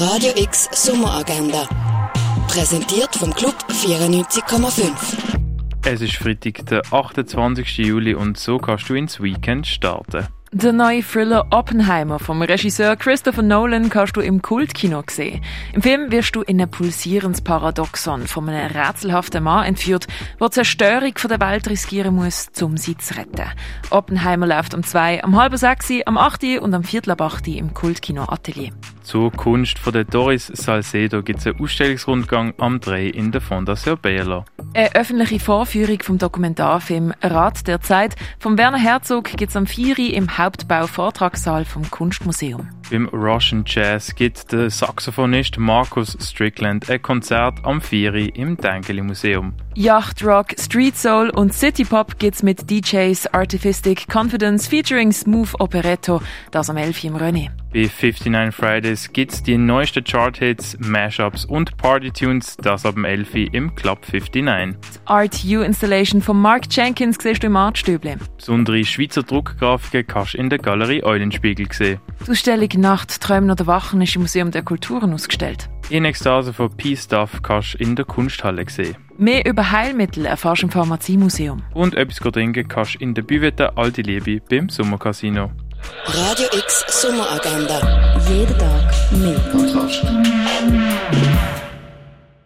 Radio X Sommeragenda. Präsentiert vom Club 94,5. Es ist Freitag, der 28. Juli und so kannst du ins Weekend starten. Der neue Thriller Oppenheimer vom Regisseur Christopher Nolan kannst du im Kultkino sehen. Im Film wirst du in ein pulsierendes Paradoxon von einem rätselhaften Mann entführt, der Zerstörung von der Welt riskieren muss, um sie zu retten. Oppenheimer läuft um zwei, am halb sechs, am acht und am viertel ab acht im Kultkino Atelier. Zur Kunst von der Doris Salcedo gibt es einen Ausstellungsrundgang am 3 in der Fondation Bayerler. Eine öffentliche Vorführung vom Dokumentarfilm Rat der Zeit von Werner Herzog gibt es am 4 im Hauptbau-Vortragssaal vom Kunstmuseum. Beim Russian Jazz gibt der Saxophonist Markus Strickland ein Konzert am 4 im Denkeli Museum. Yacht Rock, Street Soul und City Pop gibt's mit DJs Artificic Confidence featuring Smooth Operetto, das am 11 im René. Bei 59 Fridays gibt's die neuesten Chart-Hits, Mashups und Party-Tunes, das ab dem 11 im Club 59. Die Art U Installation von Mark Jenkins siehst du im Artstüble. Besondere Schweizer Druckgrafiken kannst du in der Galerie Eulenspiegel sehen. Die Ausstellung Nacht, Träumen oder Wachen ist im Museum der Kulturen ausgestellt. In Ekstase von Peace Stuff kannst du in der Kunsthalle sehen. Mehr über Heilmittel erfährst du im Pharmaziemuseum. Und etwas trinken kannst du in der Büvette Alte Liebe beim Sommercasino. Radio X Sommeragenda. Jeden Tag mehr. Kontrast.